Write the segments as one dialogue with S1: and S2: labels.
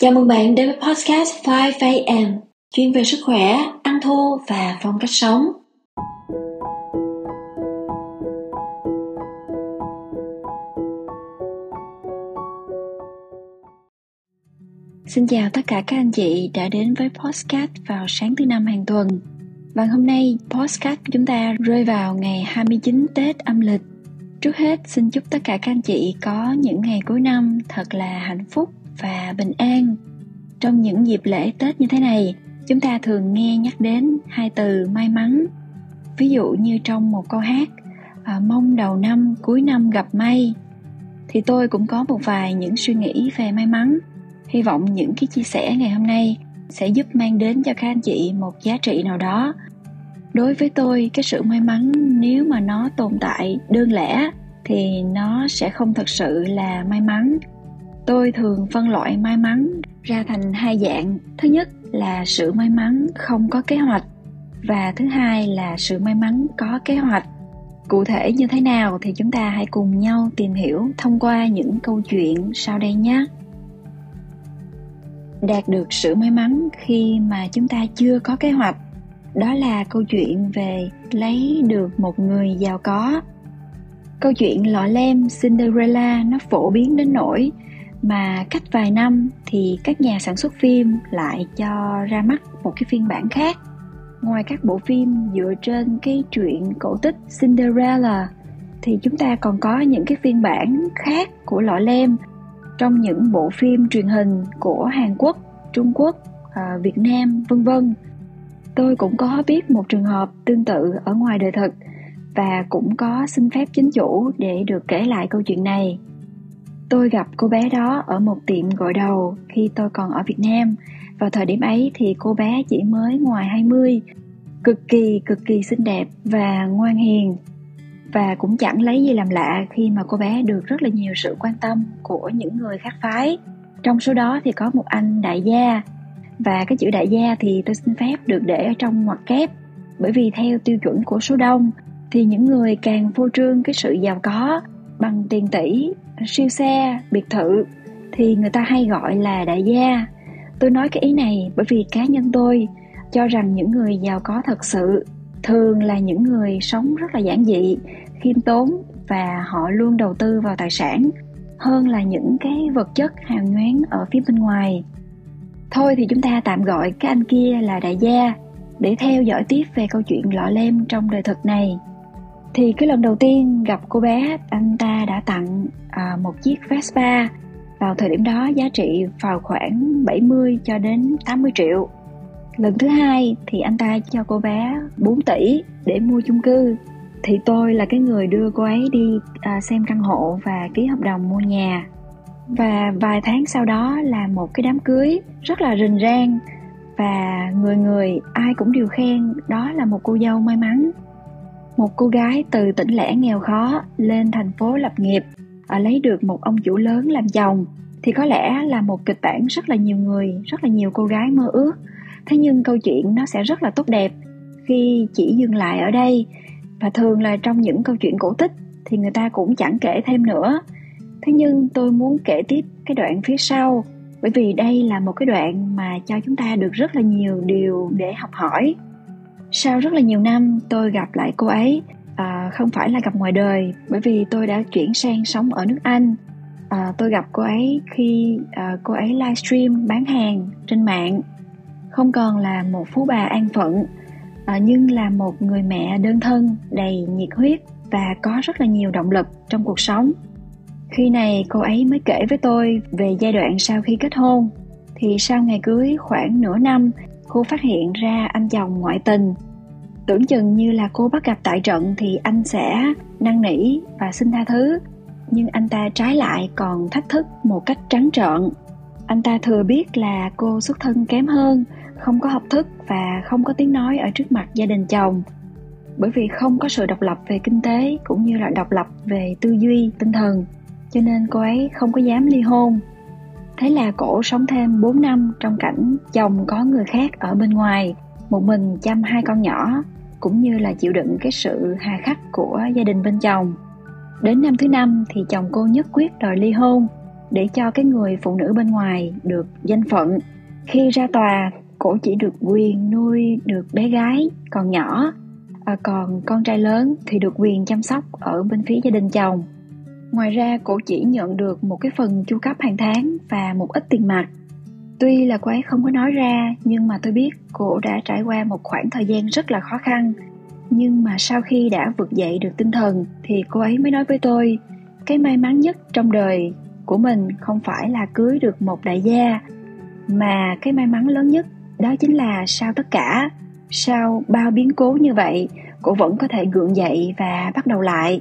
S1: Chào mừng bạn đến với podcast 5am, chuyên về sức khỏe, ăn thô và phong cách sống. Xin chào tất cả các anh chị đã đến với podcast vào sáng thứ năm hàng tuần. Và hôm nay podcast của chúng ta rơi vào ngày 29 Tết âm lịch. Trước hết xin chúc tất cả các anh chị có những ngày cuối năm thật là hạnh phúc và bình an. Trong những dịp lễ tết như thế này chúng ta thường nghe nhắc đến hai từ may mắn. Ví dụ như trong một câu hát à, mong đầu năm cuối năm gặp may. Thì tôi cũng có một vài những suy nghĩ về may mắn. Hy vọng những cái chia sẻ ngày hôm nay sẽ giúp mang đến cho các anh chị một giá trị nào đó. Đối với tôi cái sự may mắn nếu mà nó tồn tại đơn lẻ thì nó sẽ không thật sự là may mắn tôi thường phân loại may mắn ra thành hai dạng. Thứ nhất là sự may mắn không có kế hoạch, và thứ hai là sự may mắn có kế hoạch. Cụ thể như thế nào thì chúng ta hãy cùng nhau tìm hiểu thông qua những câu chuyện sau đây nhé. Đạt được sự may mắn khi mà chúng ta chưa có kế hoạch. Đó là câu chuyện về lấy được một người giàu có. Câu chuyện lọ lem cinderella nó phổ biến đến nỗi mà cách vài năm thì các nhà sản xuất phim lại cho ra mắt một cái phiên bản khác ngoài các bộ phim dựa trên cái truyện cổ tích Cinderella thì chúng ta còn có những cái phiên bản khác của lọ lem trong những bộ phim truyền hình của Hàn Quốc, Trung Quốc, à, Việt Nam, vân vân. Tôi cũng có biết một trường hợp tương tự ở ngoài đời thực và cũng có xin phép chính chủ để được kể lại câu chuyện này Tôi gặp cô bé đó ở một tiệm gội đầu khi tôi còn ở Việt Nam. Vào thời điểm ấy thì cô bé chỉ mới ngoài 20, cực kỳ cực kỳ xinh đẹp và ngoan hiền. Và cũng chẳng lấy gì làm lạ khi mà cô bé được rất là nhiều sự quan tâm của những người khác phái. Trong số đó thì có một anh đại gia và cái chữ đại gia thì tôi xin phép được để ở trong ngoặc kép bởi vì theo tiêu chuẩn của số đông thì những người càng phô trương cái sự giàu có bằng tiền tỷ siêu xe, biệt thự, thì người ta hay gọi là đại gia. Tôi nói cái ý này bởi vì cá nhân tôi cho rằng những người giàu có thật sự thường là những người sống rất là giản dị, khiêm tốn và họ luôn đầu tư vào tài sản hơn là những cái vật chất hào nhoáng ở phía bên ngoài. Thôi thì chúng ta tạm gọi cái anh kia là đại gia để theo dõi tiếp về câu chuyện lọ lem trong đời thực này thì cái lần đầu tiên gặp cô bé anh ta đã tặng à, một chiếc Vespa. Vào thời điểm đó giá trị vào khoảng 70 cho đến 80 triệu. Lần thứ hai thì anh ta cho cô bé 4 tỷ để mua chung cư. Thì tôi là cái người đưa cô ấy đi à, xem căn hộ và ký hợp đồng mua nhà. Và vài tháng sau đó là một cái đám cưới rất là rình rang và người người ai cũng đều khen đó là một cô dâu may mắn một cô gái từ tỉnh lẻ nghèo khó lên thành phố lập nghiệp à, lấy được một ông chủ lớn làm chồng thì có lẽ là một kịch bản rất là nhiều người rất là nhiều cô gái mơ ước. Thế nhưng câu chuyện nó sẽ rất là tốt đẹp khi chỉ dừng lại ở đây. Và thường là trong những câu chuyện cổ tích thì người ta cũng chẳng kể thêm nữa. Thế nhưng tôi muốn kể tiếp cái đoạn phía sau bởi vì đây là một cái đoạn mà cho chúng ta được rất là nhiều điều để học hỏi sau rất là nhiều năm tôi gặp lại cô ấy à, không phải là gặp ngoài đời bởi vì tôi đã chuyển sang sống ở nước anh. À, tôi gặp cô ấy khi à, cô ấy livestream bán hàng trên mạng. Không còn là một phú bà an phận à, nhưng là một người mẹ đơn thân đầy nhiệt huyết và có rất là nhiều động lực trong cuộc sống. Khi này cô ấy mới kể với tôi về giai đoạn sau khi kết hôn. Thì sau ngày cưới khoảng nửa năm cô phát hiện ra anh chồng ngoại tình. Tưởng chừng như là cô bắt gặp tại trận thì anh sẽ năn nỉ và xin tha thứ. Nhưng anh ta trái lại còn thách thức một cách trắng trợn. Anh ta thừa biết là cô xuất thân kém hơn, không có học thức và không có tiếng nói ở trước mặt gia đình chồng. Bởi vì không có sự độc lập về kinh tế cũng như là độc lập về tư duy, tinh thần, cho nên cô ấy không có dám ly hôn thế là cổ sống thêm 4 năm trong cảnh chồng có người khác ở bên ngoài một mình chăm hai con nhỏ cũng như là chịu đựng cái sự hà khắc của gia đình bên chồng. Đến năm thứ năm thì chồng cô nhất quyết đòi ly hôn để cho cái người phụ nữ bên ngoài được danh phận. Khi ra tòa cổ chỉ được quyền nuôi được bé gái còn nhỏ. À, còn con trai lớn thì được quyền chăm sóc ở bên phía gia đình chồng ngoài ra, cổ chỉ nhận được một cái phần chu cấp hàng tháng và một ít tiền mặt. Tuy là cô ấy không có nói ra, nhưng mà tôi biết cô đã trải qua một khoảng thời gian rất là khó khăn. Nhưng mà sau khi đã vực dậy được tinh thần thì cô ấy mới nói với tôi, cái may mắn nhất trong đời của mình không phải là cưới được một đại gia, mà cái may mắn lớn nhất đó chính là sau tất cả, sau bao biến cố như vậy, cô vẫn có thể gượng dậy và bắt đầu lại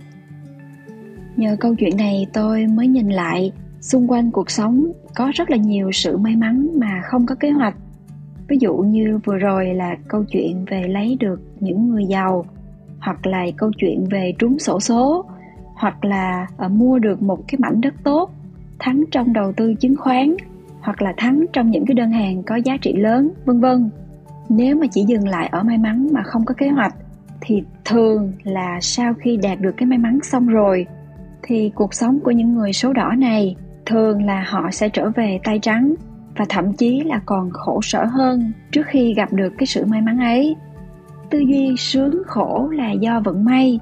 S1: nhờ câu chuyện này tôi mới nhìn lại, xung quanh cuộc sống có rất là nhiều sự may mắn mà không có kế hoạch. Ví dụ như vừa rồi là câu chuyện về lấy được những người giàu, hoặc là câu chuyện về trúng sổ số, hoặc là ờ, mua được một cái mảnh đất tốt, thắng trong đầu tư chứng khoán, hoặc là thắng trong những cái đơn hàng có giá trị lớn, vân vân. Nếu mà chỉ dừng lại ở may mắn mà không có kế hoạch, thì thường là sau khi đạt được cái may mắn xong rồi thì cuộc sống của những người số đỏ này thường là họ sẽ trở về tay trắng và thậm chí là còn khổ sở hơn trước khi gặp được cái sự may mắn ấy. Tư duy sướng khổ là do vận may.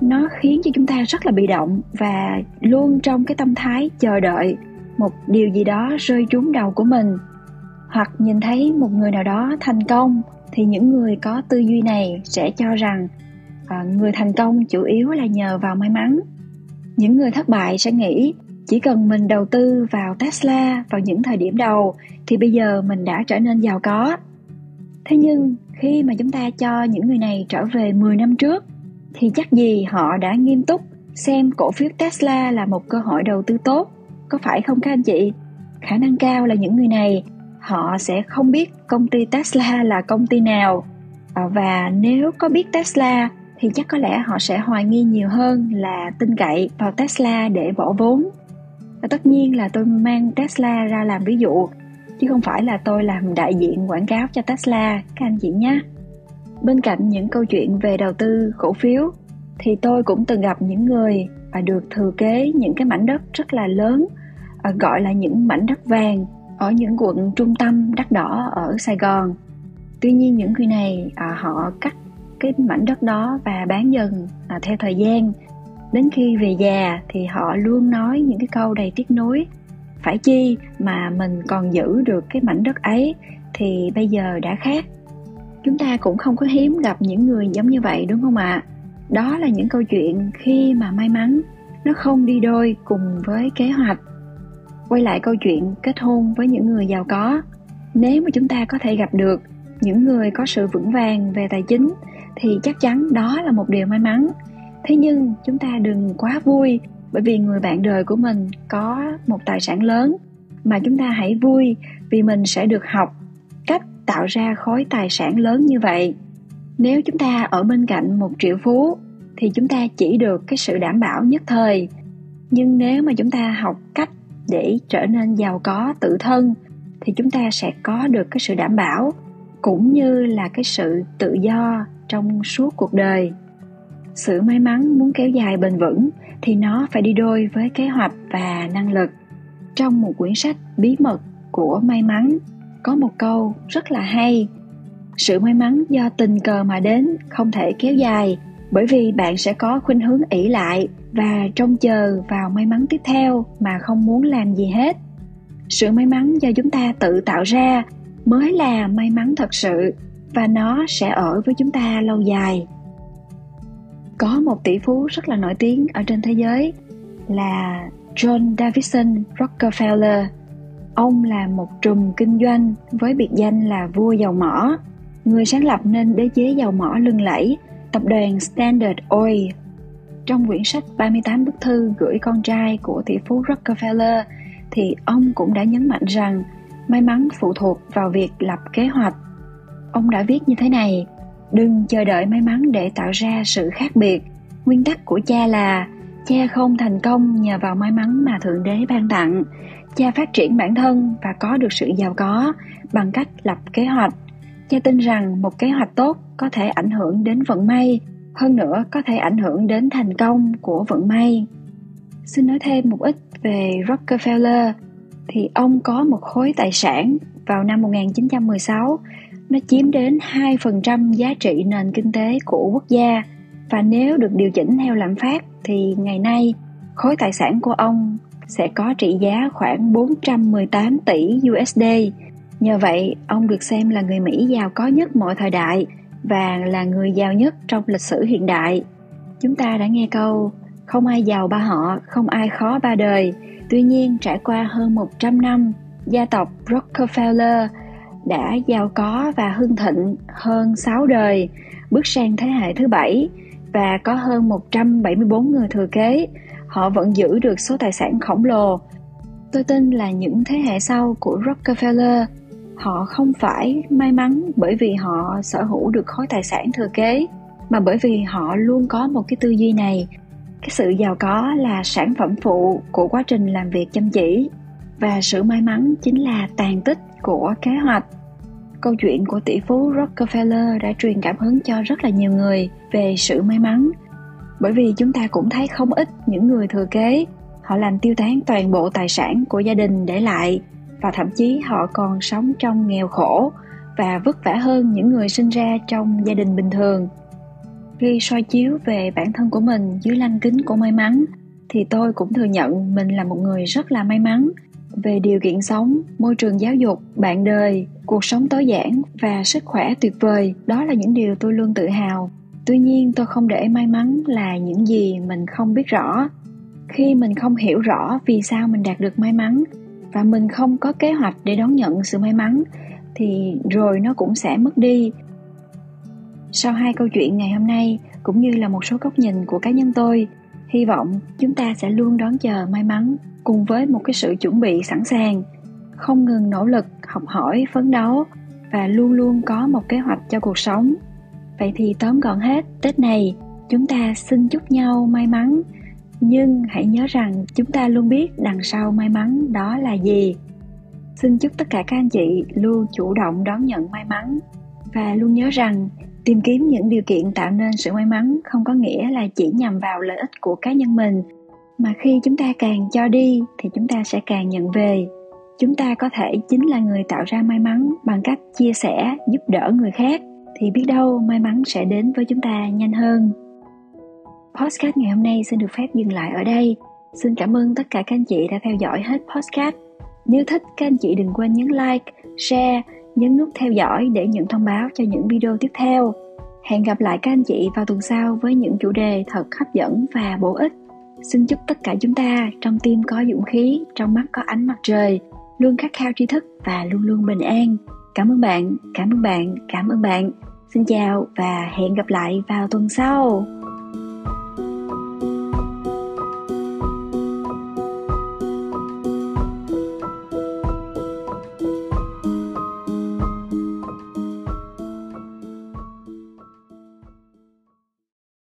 S1: Nó khiến cho chúng ta rất là bị động và luôn trong cái tâm thái chờ đợi một điều gì đó rơi trúng đầu của mình. Hoặc nhìn thấy một người nào đó thành công thì những người có tư duy này sẽ cho rằng à, người thành công chủ yếu là nhờ vào may mắn những người thất bại sẽ nghĩ chỉ cần mình đầu tư vào tesla vào những thời điểm đầu thì bây giờ mình đã trở nên giàu có. Thế nhưng khi mà chúng ta cho những người này trở về 10 năm trước thì chắc gì họ đã nghiêm túc xem cổ phiếu Tesla là một cơ hội đầu tư tốt, có phải không các anh chị? Khả năng cao là những người này họ sẽ không biết công ty Tesla là công ty nào. Và nếu có biết Tesla thì chắc có lẽ họ sẽ hoài nghi nhiều hơn là tin cậy vào Tesla để bỏ vốn. Và tất nhiên là tôi mang Tesla ra làm ví dụ chứ không phải là tôi làm đại diện quảng cáo cho Tesla các anh chị nhé. Bên cạnh những câu chuyện về đầu tư cổ phiếu thì tôi cũng từng gặp những người và được thừa kế những cái mảnh đất rất là lớn à, gọi là những mảnh đất vàng ở những quận trung tâm đắt đỏ ở Sài Gòn. Tuy nhiên những người này à, họ cắt cái mảnh đất đó và bán dần à, theo thời gian. Đến khi về già thì họ luôn nói những cái câu đầy tiếc nuối. Phải chi mà mình còn giữ được cái mảnh đất ấy thì bây giờ đã khác chúng ta cũng không có hiếm gặp những người giống như vậy đúng không ạ đó là những câu chuyện khi mà may mắn nó không đi đôi cùng với kế hoạch quay lại câu chuyện kết hôn với những người giàu có nếu mà chúng ta có thể gặp được những người có sự vững vàng về tài chính thì chắc chắn đó là một điều may mắn. Thế nhưng chúng ta đừng quá vui, bởi vì người bạn đời của mình có một tài sản lớn mà chúng ta hãy vui vì mình sẽ được học cách tạo ra khối tài sản lớn như vậy. Nếu chúng ta ở bên cạnh một triệu phú thì chúng ta chỉ được cái sự đảm bảo nhất thời. Nhưng nếu mà chúng ta học cách để trở nên giàu có, tự thân thì chúng ta sẽ có được cái sự đảm bảo cũng như là cái sự tự do trong suốt cuộc đời. Sự may mắn muốn kéo dài bền vững thì nó phải đi đôi với kế hoạch và năng lực. Trong một quyển sách bí mật của may mắn, có một câu rất là hay. Sự may mắn do tình cờ mà đến, không thể kéo dài, bởi vì bạn sẽ có khuynh hướng ỷ lại và trông chờ vào may mắn tiếp theo mà không muốn làm gì hết. Sự may mắn do chúng ta tự tạo ra mới là may mắn thật sự và nó sẽ ở với chúng ta lâu dài có một tỷ phú rất là nổi tiếng ở trên thế giới là John Davison Rockefeller Ông là một trùm kinh doanh với biệt danh là vua dầu mỏ, người sáng lập nên đế chế dầu mỏ lừng lẫy, tập đoàn Standard Oil. Trong quyển sách 38 bức thư gửi con trai của tỷ phú Rockefeller thì ông cũng đã nhấn mạnh rằng may mắn phụ thuộc vào việc lập kế hoạch. Ông đã viết như thế này, đừng chờ đợi may mắn để tạo ra sự khác biệt. Nguyên tắc của cha là cha không thành công nhờ vào may mắn mà thượng đế ban tặng cha phát triển bản thân và có được sự giàu có bằng cách lập kế hoạch cha tin rằng một kế hoạch tốt có thể ảnh hưởng đến vận may hơn nữa có thể ảnh hưởng đến thành công của vận may xin nói thêm một ít về Rockefeller thì ông có một khối tài sản vào năm 1916 nó chiếm đến 2% giá trị nền kinh tế của quốc gia và nếu được điều chỉnh theo lạm phát thì ngày nay khối tài sản của ông sẽ có trị giá khoảng 418 tỷ USD. Nhờ vậy, ông được xem là người Mỹ giàu có nhất mọi thời đại và là người giàu nhất trong lịch sử hiện đại. Chúng ta đã nghe câu không ai giàu ba họ, không ai khó ba đời. Tuy nhiên, trải qua hơn 100 năm, gia tộc Rockefeller đã giàu có và hưng thịnh hơn 6 đời, bước sang thế hệ thứ bảy và có hơn 174 người thừa kế. Họ vẫn giữ được số tài sản khổng lồ. Tôi tin là những thế hệ sau của Rockefeller họ không phải may mắn bởi vì họ sở hữu được khối tài sản thừa kế mà bởi vì họ luôn có một cái tư duy này cái sự giàu có là sản phẩm phụ của quá trình làm việc chăm chỉ. Và sự may mắn chính là tàn tích của kế hoạch. Câu chuyện của tỷ phú rockefeller đã truyền cảm hứng cho rất là nhiều người về sự may mắn. Bởi vì chúng ta cũng thấy không ít những người thừa kế. Họ làm tiêu tán toàn bộ tài sản của gia đình để lại. Và thậm chí họ còn sống trong nghèo khổ và vất vả hơn những người sinh ra trong gia đình bình thường khi soi chiếu về bản thân của mình dưới lăng kính của may mắn, thì tôi cũng thừa nhận mình là một người rất là may mắn. Về điều kiện sống, môi trường giáo dục, bạn đời, cuộc sống tối giản và sức khỏe tuyệt vời, đó là những điều tôi luôn tự hào. Tuy nhiên, tôi không để may mắn là những gì mình không biết rõ. Khi mình không hiểu rõ vì sao mình đạt được may mắn và mình không có kế hoạch để đón nhận sự may mắn, thì rồi nó cũng sẽ mất đi sau hai câu chuyện ngày hôm nay, cũng như là một số góc nhìn của cá nhân tôi, hy vọng chúng ta sẽ luôn đón chờ may mắn cùng với một cái sự chuẩn bị sẵn sàng, không ngừng nỗ lực, học hỏi, phấn đấu và luôn luôn có một kế hoạch cho cuộc sống. Vậy thì tóm gọn hết, tết này, chúng ta xin chúc nhau may mắn. Nhưng hãy nhớ rằng chúng ta luôn biết đằng sau may mắn đó là gì. Xin chúc tất cả các anh chị luôn chủ động đón nhận may mắn và luôn nhớ rằng tìm kiếm những điều kiện tạo nên sự may mắn không có nghĩa là chỉ nhằm vào lợi ích của cá nhân mình. Mà khi chúng ta càng cho đi thì chúng ta sẽ càng nhận về. Chúng ta có thể chính là người tạo ra may mắn bằng cách chia sẻ, giúp đỡ người khác. Thì biết đâu may mắn sẽ đến với chúng ta nhanh hơn. Podcast ngày hôm nay xin được phép dừng lại ở đây. Xin cảm ơn tất cả các anh chị đã theo dõi hết podcast. Nếu thích, các anh chị đừng quên nhấn like, share nhấn nút theo dõi để nhận thông báo cho những video tiếp theo. Hẹn gặp lại các anh chị vào tuần sau với những chủ đề thật hấp dẫn và bổ ích. Xin chúc tất cả chúng ta trong tim có dũng khí, trong mắt có ánh mặt trời, luôn khát khao tri thức và luôn luôn bình an. Cảm ơn bạn, cảm ơn bạn, cảm ơn bạn. Xin chào và hẹn gặp lại vào tuần sau.